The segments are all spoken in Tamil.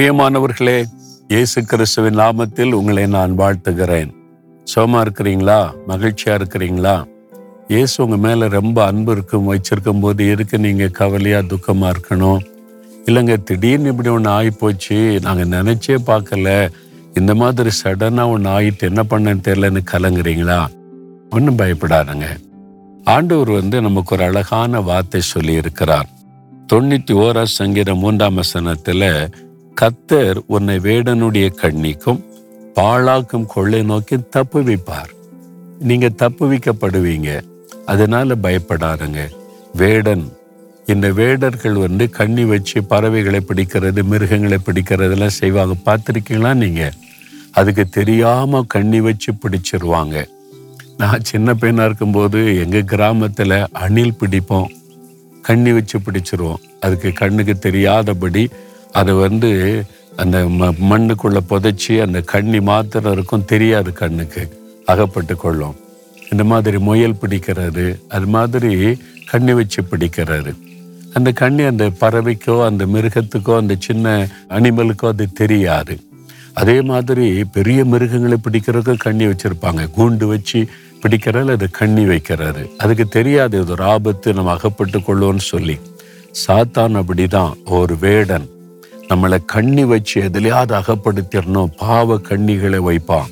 பிரியமானவர்களே இயேசு கிறிஸ்துவின் நாமத்தில் உங்களை நான் வாழ்த்துகிறேன். சோமா இருக்கிறீங்களா? மகிழ்ச்சியா இருக்கிறீங்களா? இயேசு உங்க மேல ரொம்ப அன்பு இருக்கும் வச்சிருக்கும் போது இருக்கு நீங்க கவலையா துக்கமா இருக்கணும்? இல்லைங்க திடீர்னு இப்படி ஒன்று ஆகிப்போச்சு நாங்கள் நினைச்சே பார்க்கல. இந்த மாதிரி சடனாக ஒன்று ஆயிட்டு என்ன பண்ணேன்னு தெரியலன்னு கலங்குறீங்களா? ஒன்றும் பயப்படாதுங்க. ஆண்டவர் வந்து நமக்கு ஒரு அழகான வார்த்தை சொல்லி இருக்கிறார் தொண்ணூத்தி ஓரா சங்கீதம் மூன்றாம் வசனத்தில் கத்தர் உன்னை வேடனுடைய கண்ணிக்கும் பாழாக்கும் கொள்ளை நோக்கி தப்பு வைப்பார் நீங்க தப்புவிக்கப்படுவீங்க. அதனால பயப்படாருங்க வேடன் இந்த வேடர்கள் வந்து கண்ணி வச்சு பறவைகளை பிடிக்கிறது மிருகங்களை பிடிக்கிறதெல்லாம் செய்வாங்க. பார்த்துருக்கீங்களா நீங்க? அதுக்கு தெரியாம கண்ணி வச்சு பிடிச்சிருவாங்க. நான் சின்ன பையனா இருக்கும்போது எங்க கிராமத்துல அணில் பிடிப்போம். கண்ணி வச்சு பிடிச்சிருவோம். அதுக்கு கண்ணுக்கு தெரியாதபடி அதை வந்து அந்த ம மண்ணுக்குள்ள புதைச்சி அந்த கண்ணி மாத்திரம் இருக்கும் தெரியாது கண்ணுக்கு. அகப்பட்டு கொள்ளும். இந்த மாதிரி முயல் பிடிக்கிறது அது மாதிரி கண்ணி வச்சு பிடிக்கிறது. அந்த கண்ணி அந்த பறவைக்கோ அந்த மிருகத்துக்கோ அந்த சின்ன அனிமலுக்கோ அது தெரியாது. அதே மாதிரி பெரிய மிருகங்களை பிடிக்கிறதுக்கும் கண்ணி வச்சிருப்பாங்க. கூண்டு வச்சு பிடிக்கிறாரு அது கண்ணி வைக்கிறாரு அதுக்கு தெரியாது இது ஒரு ஆபத்து நம்ம அகப்பட்டு கொள்ளுவோம்னு சொல்லி. சாத்தான் அப்படிதான் ஒரு வேடன். நம்மளை கண்ணி வச்சு எதுலையாவது அகப்படுத்திடணும்? பாவ கண்ணிகளை வைப்பான்.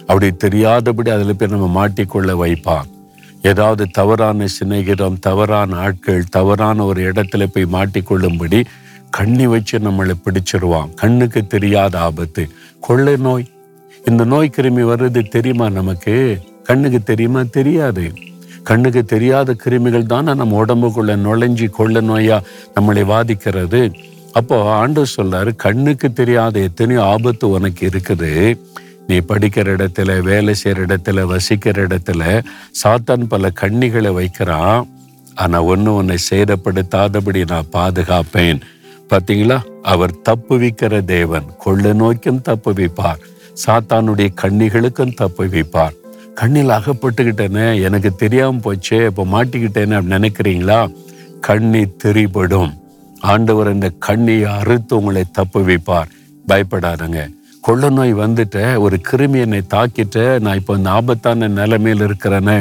அப்படி தெரியாதபடி அதில் போய் நம்ம மாட்டிக்கொள்ள வைப்பான். ஏதாவது தவறான சிநேகிதம் தவறான ஆட்கள் தவறான ஒரு இடத்துல போய் மாட்டிக்கொள்ளும்படி கண்ணி வச்சு நம்மளை பிடிச்சிருவான். கண்ணுக்கு தெரியாத ஆபத்து. கொள்ளை நோய். இந்த நோய் கிருமி வர்றது தெரியுமா நமக்கு? கண்ணுக்கு தெரியுமா? தெரியாது. கண்ணுக்கு தெரியாத கிருமிகள் தானே நம்ம உடம்புக்குள்ள நுழைஞ்சி கொள்ள நோயா நம்மளை வாதிக்கிறது. அப்போ ஆண்டு சொல்றாரு கண்ணுக்கு தெரியாத எத்தனையோ ஆபத்து உனக்கு இருக்குது. நீ படிக்கிற இடத்துல வேலை செய்யற இடத்துல வசிக்கிற இடத்துல சாத்தான் பல கண்ணிகளை வைக்கிறான். ஆனா ஒன்று உன்னை சேதப்படுத்தாதபடி நான் பாதுகாப்பேன். பாத்தீங்களா? அவர் தப்புவிக்கிற தேவன் கொள்ள நோக்கும் தப்பு வைப்பார் சாத்தானுடைய கண்ணிகளுக்கும் தப்பு வைப்பார் கண்ணில் அகப்பட்டுக்கிட்டேனே எனக்கு தெரியாம போச்சே இப்போ மாட்டிக்கிட்டேன்னு அப்படி நினைக்கிறீங்களா? கண்ணி திரிபடும். ஆண்டவர் இந்த கண்ணியை அறுத்து உங்களை தப்பு வைப்பார் பயப்படாதங்க. கொள்ள நோய் வந்துட்ட ஒரு கிருமி என்னை தாக்கிட்ட நான் இப்போ இந்த ஆபத்தான நிலைமையில் இருக்கிறேன்னு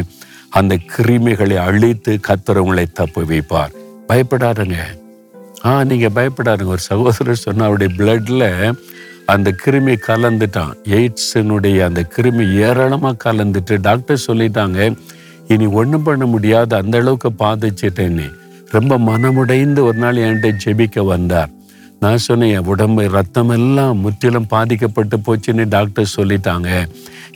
அந்த கிருமிகளை அழித்து கத்துறவங்களை தப்பு வைப்பார் பயப்படாதங்க. ஆ நீங்கள் பயப்படாதுங்க. ஒரு சகோதரர் சொன்ன அவருடைய பிளட்டில் அந்த கிருமி கலந்துட்டான். எய்ட்ஸினுடைய அந்த கிருமி ஏராளமாக கலந்துட்டு டாக்டர் சொல்லிட்டாங்க இனி ஒன்றும் பண்ண முடியாது அந்த அளவுக்கு பாதிச்சிட்டேன்னு ரொம்ப மனமுடைந்து ஒரு நாள் என்கிட்ட ஜெபிக்க வந்தார். நான் சொன்னேன் என் உடம்பு ரத்தம் எல்லாம் முற்றிலும் பாதிக்கப்பட்டு போச்சுன்னு டாக்டர் சொல்லிட்டாங்க.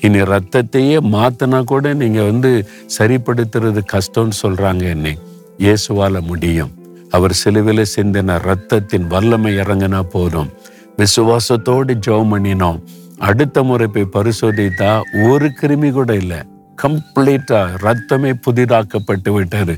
இனி ரத்தத்தையே மாத்தினா கூட நீங்க வந்து சரிப்படுத்துறது கஷ்டம்னு சொல்றாங்க என்னை. இயேசுவால முடியும். அவர் சிலுவில சிந்தின ரத்தத்தின் வல்லமை இறங்கினா போதும். விசுவாசத்தோடு ஜெபம் பண்ணினோம். அடுத்த முறை போய் பரிசோதித்தா ஒரு கிருமி கூட இல்லை. கம்ப்ளீட்டா ரத்தமே புதிதாக்கப்பட்டு விட்டது.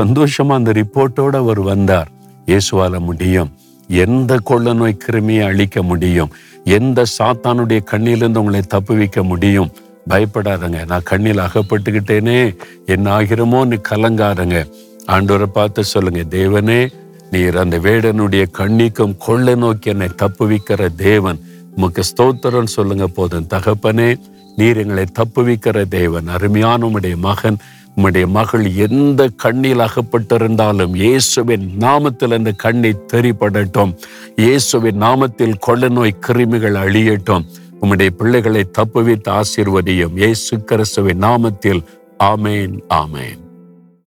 சந்தோஷமா அந்த ரிப்போர்ட்டோட அவர் வந்தார். இயேசுவால முடியும். எந்த கொள்ள நோய் கிருமியை அழிக்க முடியும். எந்த சாத்தானுடைய கண்ணிலிருந்து உங்களை தப்புவிக்க முடியும். பயப்படாதங்க. நான் கண்ணில் அகப்பட்டுக்கிட்டேனே. என்ன ஆகிறோமோன்னு கலங்காதங்க. ஆண்டவரை பார்த்து சொல்லுங்க தேவனே நீர் அந்த வேடனுடைய கண்ணிக்கும் கொள்ளை நோக்கி என்னை தப்புவிக்கிற தேவன். உமக்கு ஸ்தோத்திரம் சொல்லுங்க போதும். தகப்பனே நீர் எங்களை தப்புவிக்கிற தேவன் அருமையான உம்முடைய மகன் உம்முடைய மகள் எந்த கண்ணில் அகப்பட்டிருந்தாலும் இயேசுவின் நாமத்தில் அந்த கண்ணை தெரிப்படட்டும் இயேசுவின் நாமத்தில் கொள்ள நோய் கிருமிகள் அழியட்டும். உம்முடைய பிள்ளைகளை தப்புவித்து ஆசீர்வதியும் இயேசு கிறிஸ்துவின் நாமத்தில். ஆமேன் ஆமேன்.